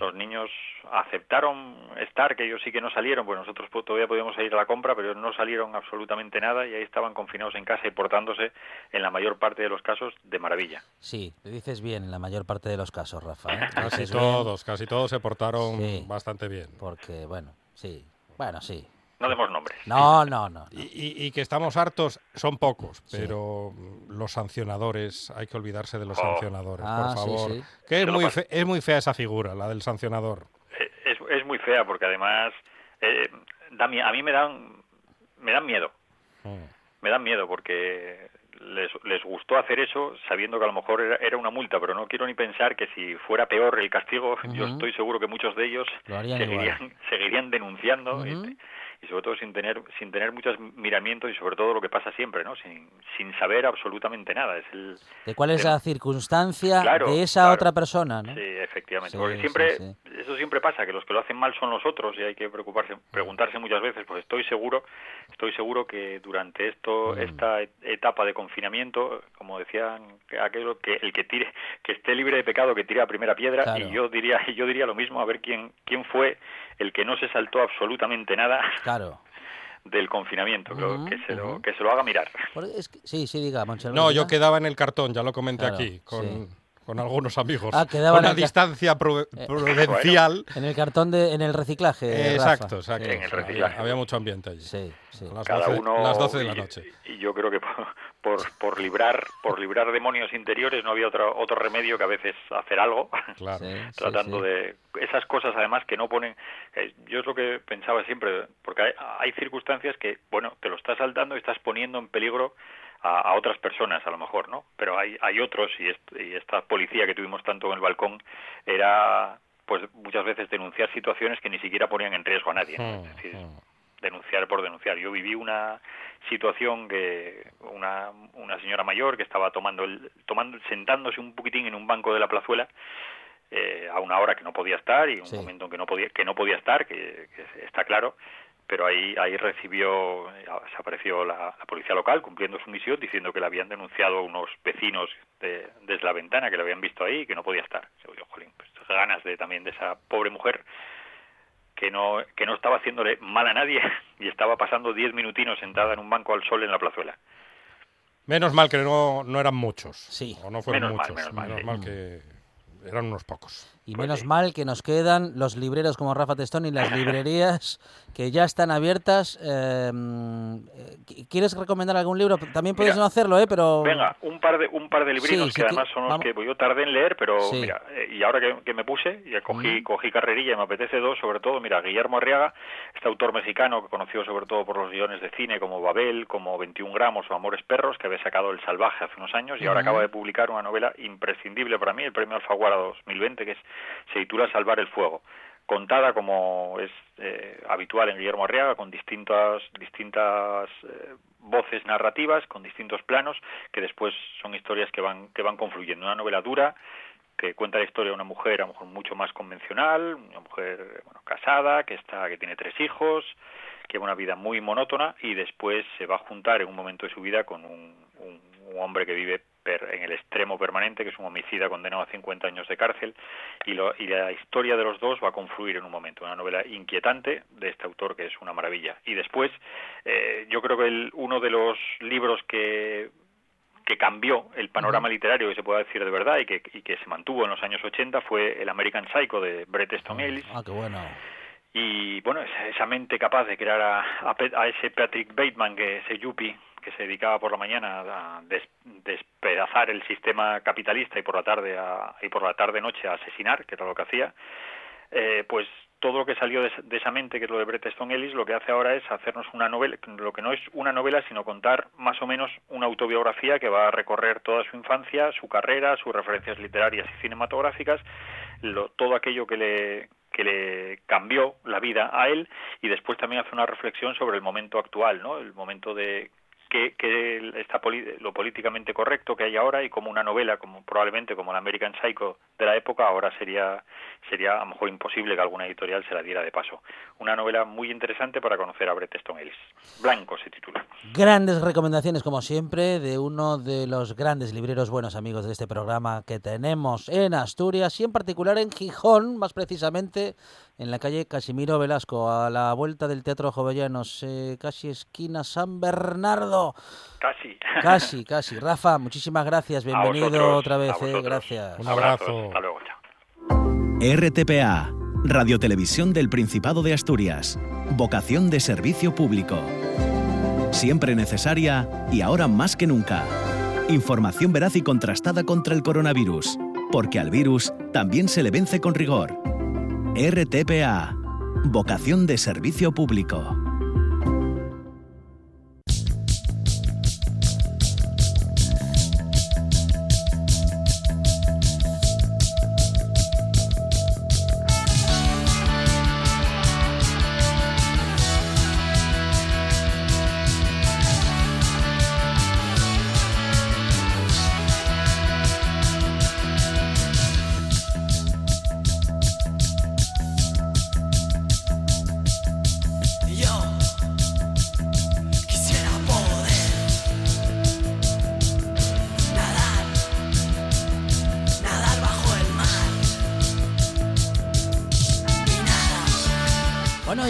Los niños aceptaron estar, que ellos sí que no salieron, pues nosotros todavía podíamos ir a la compra, pero no salieron absolutamente nada y ahí estaban confinados en casa y portándose en la mayor parte de los casos de maravilla. Sí, te dices bien en la mayor parte de los casos, Rafa. ¿eh? Casi bien todos, casi todos se portaron Sí. bastante bien. Porque, bueno, sí. Bueno, sí. No demos nombres. No, no, no. no. Y, y- que estamos hartos son pocos, pero los sancionadores, hay que olvidarse de los Oh. sancionadores, Ah, por sí, favor. sí. Que es muy, fe- es muy fea esa figura, la del sancionador. Eh, Es, es muy fea porque además eh, da a mí me dan, me dan miedo. Mm. me dan miedo porque les, les gustó hacer eso sabiendo que a lo mejor era, era una multa, pero no quiero ni pensar que si fuera peor el castigo, yo estoy seguro que muchos de ellos Lo harían seguirían, seguirían denunciando y, y sobre todo sin tener sin tener muchos miramientos y sobre todo lo que pasa siempre, ¿no? Sin, sin saber absolutamente nada. Es el, ¿De cuál es la circunstancia Claro, de esa claro. otra persona? ¿no? Sí, efectivamente. Sí, Porque siempre, sí. eso siempre pasa, que los que lo hacen mal son los otros y hay que preocuparse, preguntarse muchas veces, pues estoy seguro, estoy seguro que durante esto, Mm. esta et- etapa de confinamiento, como decían que aquello, que el que tire, que esté libre de pecado, que tire la primera piedra, Claro. y yo diría, yo diría lo mismo, a ver quién, quién fue el que no se saltó absolutamente nada Claro. del confinamiento, creo que se lo, que se lo haga mirar. Por- es que- sí, sí, diga, Moncho. No, yo quedaba en el cartón, ya lo comenté Claro, aquí, con, sí. Con algunos amigos. Ah, quedaba en Una distancia Eh, prudencial. En el cartón de, en el reciclaje. Eh, Rafa. exacto, exacto. Sí, En el sí, reciclaje. Había mucho ambiente allí. Sí, sí. Las, cada 12, uno las 12 de la y- noche. y yo creo que por, por, librar por librar demonios interiores no había otro otro remedio que a veces hacer algo Claro. Sí, sí, tratando sí. de esas cosas además que no ponen eh, yo es lo que pensaba siempre porque hay, hay circunstancias que bueno te lo estás saltando y estás poniendo en peligro a, a otras personas a lo mejor no pero hay hay otros y, est- y esta policía que tuvimos tanto en el balcón era pues muchas veces denunciar situaciones que ni siquiera ponían en riesgo a nadie ¿no? Mm, es decir, mm. denunciar por denunciar. Yo viví una situación que una, una señora mayor que estaba tomando el, tomando sentándose un poquitín en un banco de la plazuela eh, a una hora que no podía estar y un Sí. momento en que no podía que no podía estar que, que está claro pero ahí ahí recibió se apareció la, la policía local cumpliendo su misión diciendo que le habían denunciado unos vecinos de- desde la ventana que le habían visto ahí y que no podía estar Digo yo, jolín, pues, ganas de también de esa pobre mujer que no, que no estaba haciéndole mal a nadie y estaba pasando diez minutinos sentada en un banco al sol en la plazuela. Menos mal que no, no eran muchos. Sí. O no fueron Menos mal, muchos. menos mal, sí. que eran unos pocos. Y Pues menos mal que nos quedan los libreros como Rafa Testón y las librerías que ya están abiertas. Eh, eh, ¿Quieres recomendar algún libro? También puedes Mira, no hacerlo, ¿eh? Pero... Venga, un par de un par de librinos Sí, sí que además son los vamos- que yo tardé en leer, pero Sí. mira, eh, y ahora que, que me puse, ya cogí, cogí carrerilla y me apetece dos, sobre todo, mira, Guillermo Arriaga, este autor mexicano que conoció sobre todo por los guiones de cine como Babel, como 21 gramos o Amores Perros, que había sacado El Salvaje hace unos años y ahora acaba de publicar una novela imprescindible para mí, el premio Alfaguara 2020, que es, se titula Salvar el Fuego contada como es eh, habitual en Guillermo Arriaga, con distintas, distintas eh, voces narrativas, con distintos planos, que después son historias que van, que van confluyendo. Una novela dura, que cuenta la historia de una mujer a lo mejor mucho más convencional, una mujer bueno, casada, que está, que tiene tres hijos, que lleva una vida muy monótona y después se va a juntar en un momento de su vida con un, un, un hombre que vive per, en el extremo permanente, que es un homicida condenado a 50 años de cárcel, y, lo, y la historia de los dos va a confluir en un momento. Una novela inquietante de este autor que es una maravilla. Y después, eh, yo creo que el, uno de los libros que que cambió el panorama literario, que se pueda decir de verdad, y que, y que se mantuvo en los años 80, fue el American Psycho de Bret Easton Ellis. Ah, qué bueno. Y bueno, esa, esa mente capaz de crear a, a, a, ese Patrick Bateman, que ese yuppie que se dedicaba por la mañana a des, despedazar el sistema capitalista y por la tarde a, y por la tarde noche a asesinar, que era lo que hacía, eh, pues todo lo que salió de, de, esa mente, que es lo de Bret Easton Ellis, lo que hace ahora es hacernos una novela, lo que no es una novela, sino contar más o menos una autobiografía que va a recorrer toda su infancia, su carrera, sus referencias literarias y cinematográficas, lo, todo aquello que le, que le cambió la vida a él y después también hace una reflexión sobre el momento actual, ¿no? El momento de que, que está lo políticamente correcto que hay ahora y como una novela como probablemente como la American Psycho de la época ahora sería sería a lo mejor imposible que alguna editorial se la diera de paso. Una novela muy interesante para conocer a Bret Easton Ellis. Blanco se titula. Grandes recomendaciones como siempre de uno de los grandes libreros buenos amigos de este programa que tenemos en Asturias y en particular en Gijón más precisamente en la calle Casimiro Velasco, a la vuelta del Teatro Jovellanos, eh, casi esquina San Bernardo. Casi. Casi, casi. Rafa, muchísimas gracias, bienvenido vosotros, otra vez, eh, gracias. Un abrazo. Hasta luego, chao. RTPA, Radio Televisión del Principado de Asturias. Vocación de servicio público. Siempre necesaria y ahora más que nunca. Información veraz y contrastada contra el coronavirus, porque al virus también se le vence con rigor. RTPA. Vocación de servicio público.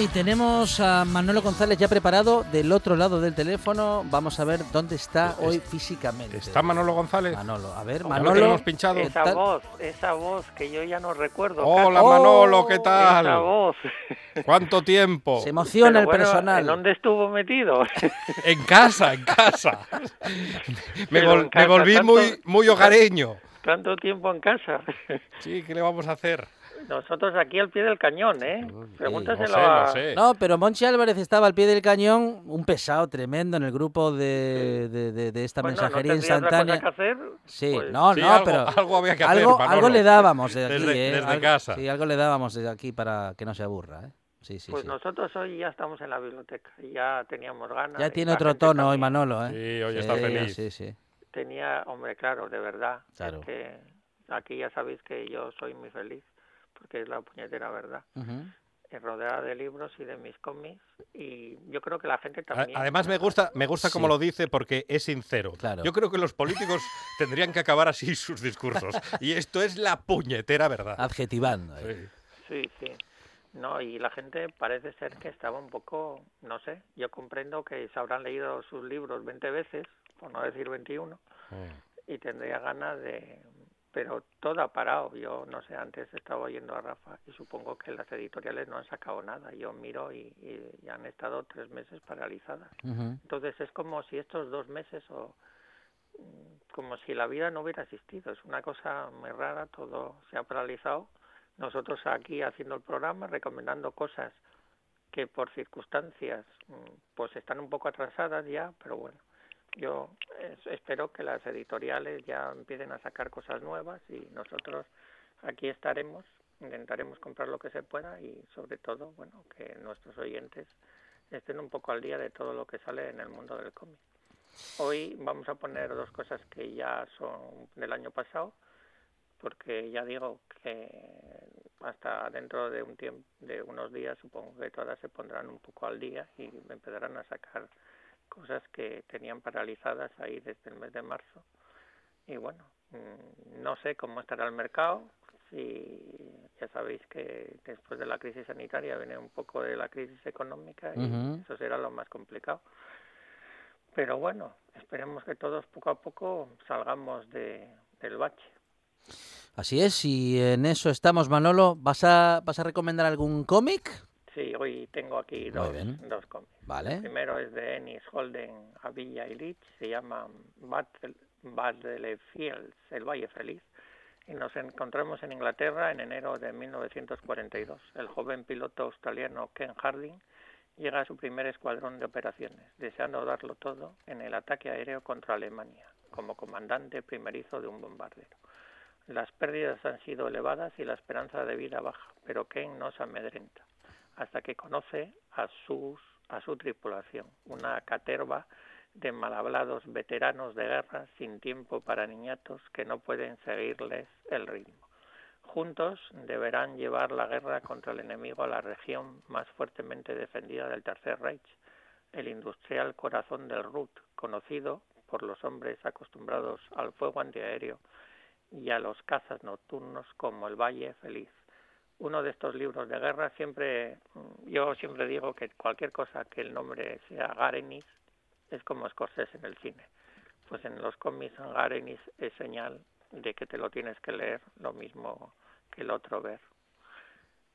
Y tenemos a Manolo González ya preparado del otro lado del teléfono. Vamos a ver dónde está hoy físicamente. ¿Está Manolo González? Manolo, a ver, ¿Ya lo Manolo. tenemos pinchado? ¿qué Esa tal? voz, esa voz que yo ya no recuerdo. Hola Oh, Manolo, ¿qué Esa tal? voz. ¿Cuánto tiempo? Se emociona Pero el bueno, personal. ¿En dónde estuvo metido? En casa, en casa. Me, Pero vol- en me casa, volví tanto- muy, muy hogareño. Tanto tiempo en casa. Sí, ¿qué le vamos a hacer? Nosotros aquí al pie del cañón, ¿eh? Lo Pregúntaselo sé, a... sé. No, pero Monchi Álvarez estaba al pie del cañón, un pesado tremendo en el grupo de, de, de- de esta Bueno, mensajería ¿no tendría otra cosa instantánea. que hacer? Sí, Pues- no, Sí, no, algo- pero algo había que hacer, algo, Manolo. algo le dábamos de aquí, Desde- ¿eh? desde Algo- casa. Sí, algo le dábamos de aquí para que no se aburra, ¿eh? Sí, sí, Pues sí. nosotros hoy ya estamos en la biblioteca y ya teníamos ganas. Ya tiene otro tono hoy Manolo, ¿eh? Sí, hoy está feliz. Sí, sí. Tenía, hombre, claro, de verdad. es Claro. que aquí ya sabéis que yo soy muy feliz porque es la puñetera verdad. Ujú. eh, rodeada de libros y de mis cómics y yo creo que la gente también. Además me gusta, me gusta como Sí. lo dice porque es sincero. Claro. Yo creo que los políticos tendrían que acabar así sus discursos. Y esto es la puñetera verdad. Adjetivando. ¿eh? Sí. Sí, sí. No, y la gente parece ser que estaba un poco, no sé, yo comprendo que se habrán leído sus libros 20 veces, por no decir 21, y tendría ganas de... Pero todo ha parado. Yo, no sé, antes estaba oyendo a Rafa y supongo que las editoriales no han sacado nada. Yo miro y, y- y han estado tres meses paralizadas. Entonces es como si estos dos meses o mm, como si la vida no hubiera existido. Es una cosa muy rara, todo se ha paralizado. Nosotros aquí haciendo el programa, recomendando cosas que por circunstancias mm, pues están un poco atrasadas ya, pero bueno, yo es- espero que las editoriales ya empiecen a sacar cosas nuevas y nosotros aquí estaremos intentaremos comprar lo que se pueda y sobre todo, bueno, que nuestros oyentes estén un poco al día de todo lo que sale en el mundo del cómic. Hoy vamos a poner dos cosas que ya son del año pasado, porque ya digo que hasta dentro de un tiempo, de unos días, supongo que todas se pondrán un poco al día y empezarán a sacar cosas que tenían paralizadas ahí desde el mes de marzo. Y bueno, mm, no sé cómo estará el mercado. Si ya sabéis que después de la crisis sanitaria viene un poco de la crisis económica y eso será lo más complicado. Pero bueno, esperemos que todos poco a poco salgamos de, del bache. Así es, y en eso estamos, Manolo. ¿Vas a, vas a recomendar algún cómic? Sí, hoy tengo aquí dos, dos cómics. Vale. El primero es de Ennis Holden Avilla y Leach, se llama Battle, Battlefields, El Valle Feliz, y nos encontramos en Inglaterra en enero de 1942. El joven piloto australiano Ken Harding llega a su primer escuadrón de operaciones, deseando darlo todo en el ataque aéreo contra Alemania, como comandante primerizo de un bombardero. Las pérdidas han sido elevadas y la esperanza de vida baja, pero Ken no se amedrenta hasta que conoce a sus a su tripulación, una caterva de malhablados veteranos de guerra sin tiempo para niñatos que no pueden seguirles el ritmo. Juntos deberán llevar la guerra contra el enemigo a la región más fuertemente defendida del Tercer Reich, el industrial corazón del Ruhr, conocido por los hombres acostumbrados al fuego antiaéreo y a los cazas nocturnos como el Valle Feliz uno de estos libros de guerra siempre mm, yo siempre digo que cualquier cosa que el nombre sea Garenis es como Scorsese en el cine. Pues en los cómics Garenis es señal de que te lo tienes que leer lo mismo que el otro ver.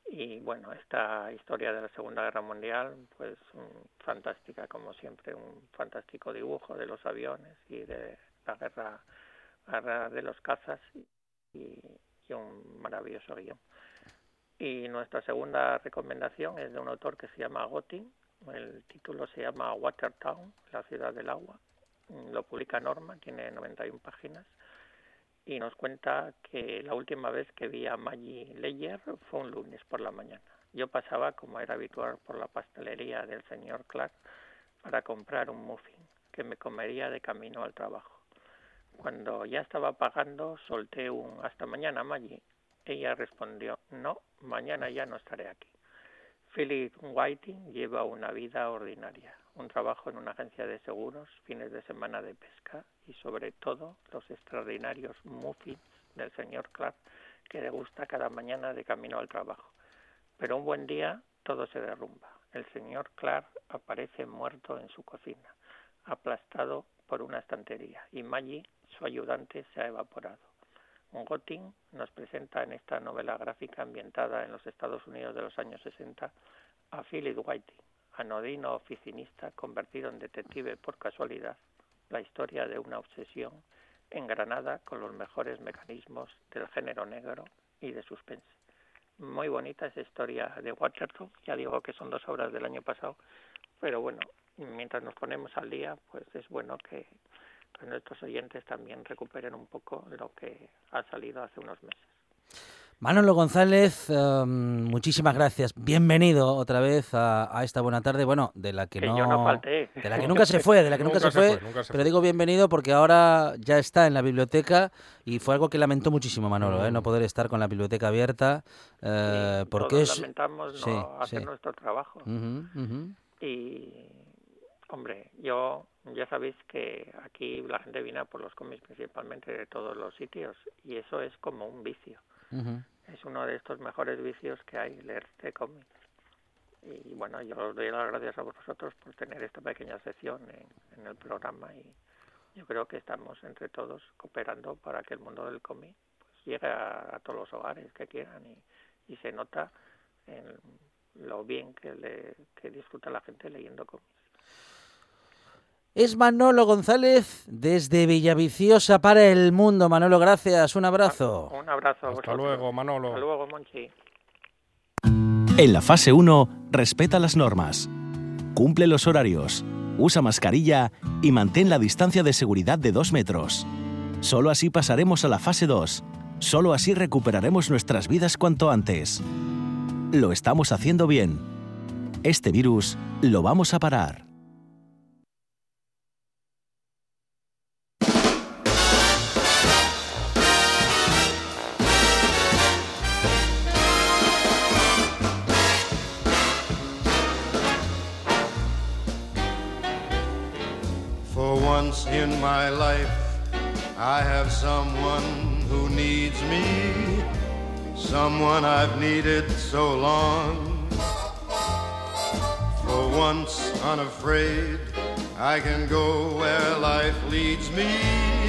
Y bueno esta historia de la Segunda Guerra Mundial pues mm, fantástica como siempre un fantástico dibujo de los aviones y de la guerra, guerra de los cazas y, y un maravilloso guion y nuestra segunda recomendación es de un autor que se llama Gotting. El título se llama Watertown, la ciudad del agua. Lo publica Norma, tiene 91 páginas. Y nos cuenta que la última vez que vi a Maggie Leyer fue un lunes por la mañana. Yo pasaba, como era habitual, por la pastelería del señor Clark para comprar un muffin que me comería de camino al trabajo. Cuando ya estaba pagando, solté un hasta mañana, Maggie, ella respondió, no, mañana ya no estaré aquí. Philip Whiting lleva una vida ordinaria, un trabajo en una agencia de seguros, fines de semana de pesca y sobre todo los extraordinarios muffins del señor Clark que le gusta cada mañana de camino al trabajo. Pero un buen día todo se derrumba. El señor Clark aparece muerto en su cocina, aplastado por una estantería, y Maggie, su ayudante, se ha evaporado. Gotting nos presenta en esta novela gráfica ambientada en los Estados Unidos de los años 60 a Philip Whiting, anodino oficinista convertido en detective por casualidad, la historia de una obsesión engranada con los mejores mecanismos del género negro y de suspense. Muy bonita esa historia de Watertown, ya digo que son dos obras del año pasado, pero bueno, mientras nos ponemos al día, pues es bueno que que nuestros oyentes también recuperen un poco lo que ha salido hace unos meses. Manolo González, em, muchísimas gracias. Bienvenido otra vez a, a esta buena tarde, bueno, de la que, Que no, yo no falté. de la que nunca se fue, de la que nunca, Nunca se, se fue, fue, nunca se pero fue. digo bienvenido porque ahora ya está en la biblioteca y fue algo que lamentó muchísimo Manolo, ¿eh? no poder estar con la biblioteca abierta, eh, Sí, porque todos es... lamentamos no sí, hacer sí. nuestro trabajo. Ujú, ujú. Y, hombre, yo ya sabéis que aquí la gente viene a por los cómics principalmente de todos los sitios y eso es como un vicio. Es uno de estos mejores vicios que hay, leer este cómic. Y bueno, yo os doy las gracias a vosotros por tener esta pequeña sección en, en el programa y yo creo que estamos entre todos cooperando para que el mundo del cómic pues, llegue a, a todos los hogares que quieran y, y se nota en lo bien que, le, que disfruta la gente leyendo cómics. Es Manolo González desde Villaviciosa para el mundo. Manolo, gracias. Un abrazo. Un abrazo a Hasta vosotros. luego, Manolo. Hasta luego, Monchi. En la fase 1, respeta las normas. Cumple los horarios. Usa mascarilla y mantén la distancia de seguridad de 2 metros. Solo así pasaremos a la fase 2. Solo así recuperaremos nuestras vidas cuanto antes. Lo estamos haciendo bien. Este virus lo vamos a parar. My life, I have someone who needs me, someone I've needed so long. For once unafraid, I can go where life leads me,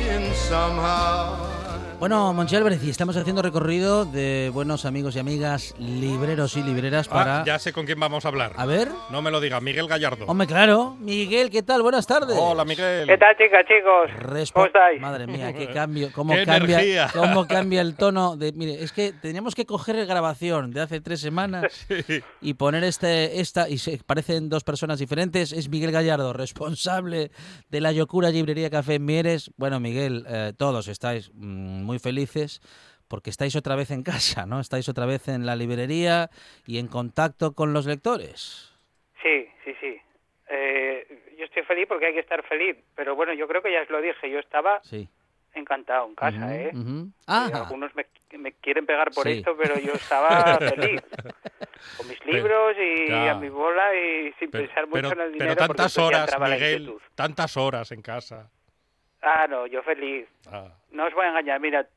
and somehow. Bueno, Monchi Álvarez, y estamos haciendo recorrido de buenos amigos y amigas, libreros y libreras para... Ah, ya sé con quién vamos a hablar. A ver. No me lo diga, Miguel Gallardo. Hombre, claro. Miguel, ¿qué tal? Buenas tardes. Hola, Miguel. ¿Qué tal, chicas, chicos? Respo- ¿Cómo estáis? Madre mía, qué cambio, cómo ¡Qué cambia, energía! cómo cambia el tono de, mire, es que teníamos que coger grabación de hace tres semanas Sí. y poner este, esta y se parecen dos personas diferentes. Es Miguel Gallardo, responsable de la Yocura Librería Café en Mieres. Bueno, Miguel, eh, todos estáis mm, muy felices porque estáis otra vez en casa, ¿no? Estáis otra vez en la librería y en contacto con los lectores. Sí, sí, sí. Eh, yo estoy feliz porque hay que estar feliz, pero bueno, yo creo que ya os lo dije, yo estaba Sí. encantado en casa, ¿eh? Ah, algunos me, me quieren pegar por Sí. esto, pero yo estaba feliz. Con mis libros y ya. a mi bola y sin Pero, pensar mucho pero- en el pero dinero. porque tantas horas, Miguel, tantas horas en casa. Ah, no, yo feliz. Ah. No os voy a engañar, mira,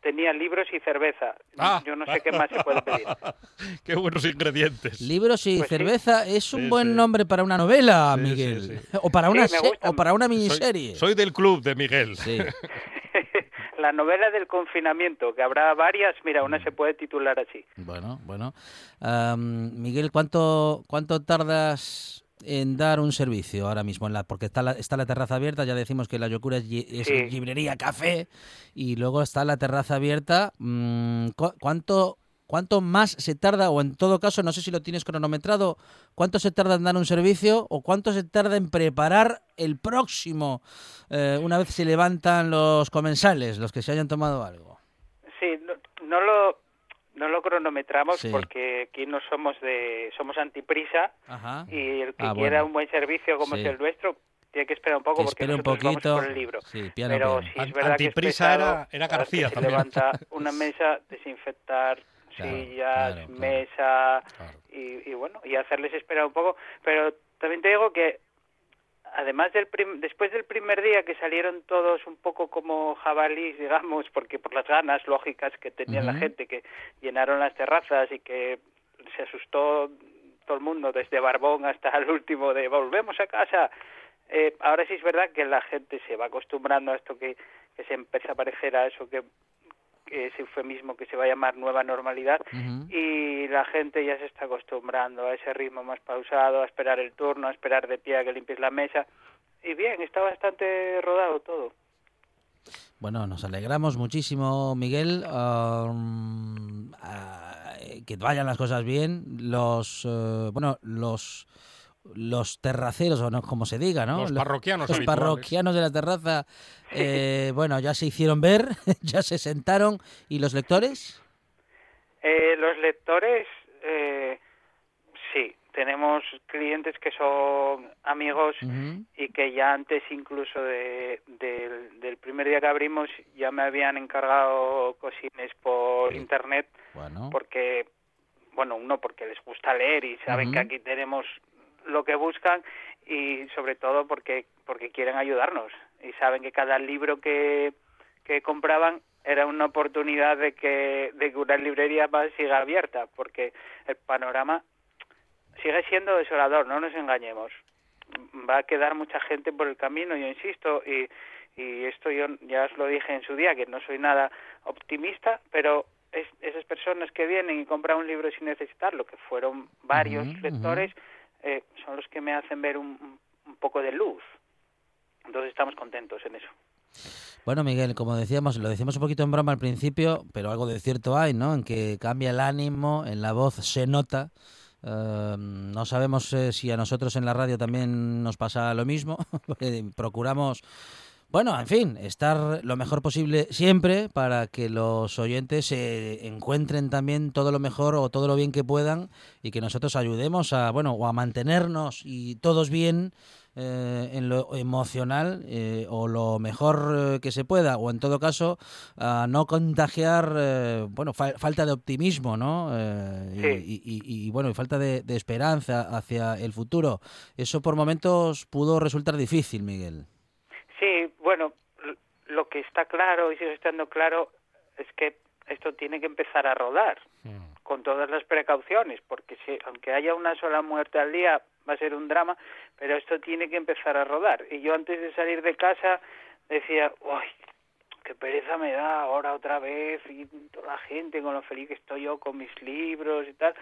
tenía libros y cerveza. Ah. Yo no sé qué más se puede pedir. Qué buenos ingredientes. Libros y Pues sí. cerveza es un Sí, buen sí. nombre para una novela, Miguel. sí. O para una o para una Soy, miniserie. soy del club de Miguel. Sí. la novela del confinamiento, que habrá varias, mira, una se puede titular así. Bueno, bueno. Miguel, ¿cuánto cuánto tardas en dar un servicio ahora mismo? En la, porque está la, está la terraza abierta, ya decimos que la Yocura es, li- es Sí. librería, café, y luego está la terraza abierta. Mm, ¿cu- ¿Cuánto cuánto más se tarda, o en todo caso, no sé si lo tienes cronometrado, cuánto se tarda en dar un servicio o cuánto se tarda en preparar el próximo eh, una vez se levantan los comensales, los que se hayan tomado algo? Sí, no, no lo no lo cronometramos Sí. porque aquí no somos de somos antiprisa Ajá. y el que Ah, quiera bueno. un buen servicio como Sí. es el nuestro tiene que esperar un poco Que porque espere un vamos poquito. por el libro. Sí, piano, Pero piano. An- es verdad que es antiprisa pesado, era- era García se también. levanta una mesa, desinfectar Claro, sillas, claro, claro. mesa Claro. y, y bueno, y hacerles esperar un poco. Pero también te digo que además del prim- después del primer día que salieron todos un poco como jabalís, digamos, porque por las ganas lógicas que tenía la gente, que llenaron las terrazas y que se asustó todo el mundo, desde Barbón hasta el último de volvemos a casa. Eh, ahora sí es verdad que la gente se va acostumbrando a esto que, que se empieza a parecer a eso que ese eufemismo que se va a llamar nueva normalidad y la gente ya se está acostumbrando a ese ritmo más pausado, a esperar el turno, a esperar de pie a que limpies la mesa. Y bien, está bastante rodado todo. Bueno, nos alegramos muchísimo, Miguel. am, ah, que vayan las cosas bien. Los, eh, bueno, los los terraceros, o no como se diga, ¿no? Los parroquianos Los parroquianos de la terraza, eh, bueno, ya se hicieron ver, ya se sentaron. ¿Y los lectores? Eh, los lectores, eh, sí, tenemos clientes que son amigos y que ya antes incluso de, del- del primer día que abrimos ya me habían encargado cosines por Sí. internet Bueno, porque, bueno, uno porque les gusta leer y saben que aquí tenemos lo que buscan y sobre todo porque porque quieren ayudarnos y saben que cada libro que, que compraban era una oportunidad de que, de que una librería más siga abierta porque el panorama sigue siendo desolador, no nos engañemos. Va a quedar mucha gente por el camino, yo insisto, y, y esto yo ya os lo dije en su día, que no soy nada optimista, pero es, esas personas que vienen y compran un libro sin necesitarlo, que fueron varios lectores, eh, son los que me hacen ver un, un- poco de luz. Entonces estamos contentos en eso. Bueno, Miguel, como decíamos, lo decíamos un poquito en broma al principio, pero algo de cierto hay, ¿no? En que cambia el ánimo, en la voz se nota. Eh, no sabemos eh, si a nosotros en la radio también nos pasa lo mismo, procuramos Bueno, en fin, estar lo mejor posible siempre para que los oyentes se encuentren también todo lo mejor o todo lo bien que puedan y que nosotros ayudemos a, bueno, o a mantenernos y todos bien eh, en lo emocional eh, o lo mejor eh, que se pueda o en todo caso a no contagiar eh, bueno fa- falta de optimismo no Eh, y- Sí. y, y- y, bueno y falta de, de esperanza hacia el futuro. Eso por momentos pudo resultar difícil Miguel bueno, lo que está claro y sigue estando claro es que esto tiene que empezar a rodar con todas las precauciones, porque si, aunque haya una sola muerte al día va a ser un drama, pero esto tiene que empezar a rodar. Y yo antes de salir de casa decía, uy, qué pereza me da ahora otra vez y toda la gente con lo feliz que estoy yo con mis libros y tal.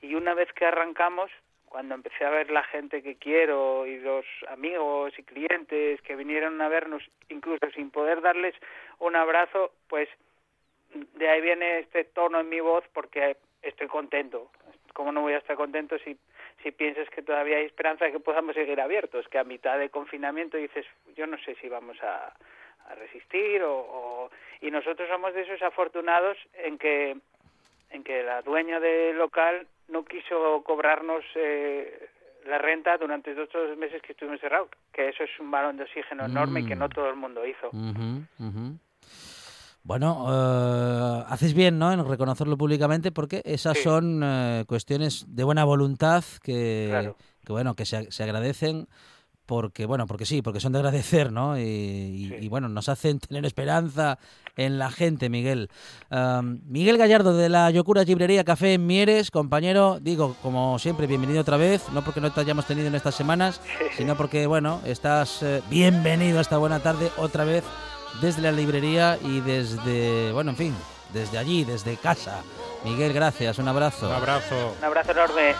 Y una vez que arrancamos, cuando empecé a ver la gente que quiero y los amigos y clientes que vinieron a vernos, incluso sin poder darles un abrazo, pues de ahí viene este tono en mi voz porque estoy contento. ¿Cómo no voy a estar contento si, si piensas que todavía hay esperanza de que podamos seguir abiertos? Que a mitad de confinamiento dices, yo no sé si vamos a, a resistir o, o- Y nosotros somos de esos afortunados en que, en que la dueña del local no quiso cobrarnos eh, la renta durante dos meses que estuvimos cerrados. Que eso es un balón de oxígeno enorme que Mm. no todo el mundo hizo. Bueno, eh, haces bien, ¿no? En reconocerlo públicamente porque esas Sí. son eh, cuestiones de buena voluntad que, Claro. que bueno, que se, se agradecen porque, bueno, porque sí, porque son de agradecer, ¿no? Y, y- Sí. y, bueno, nos hacen tener esperanza en la gente, Miguel. Am, Miguel Gallardo de la Yocura Librería Café en Mieres, compañero, digo, como siempre, bienvenido otra vez, no porque no te hayamos tenido en estas semanas, sino porque, bueno, estás eh, bienvenido a esta buena tarde otra vez desde la librería y desde, bueno, en fin, desde allí, desde casa. Miguel, gracias, un abrazo. Un abrazo. Un abrazo enorme.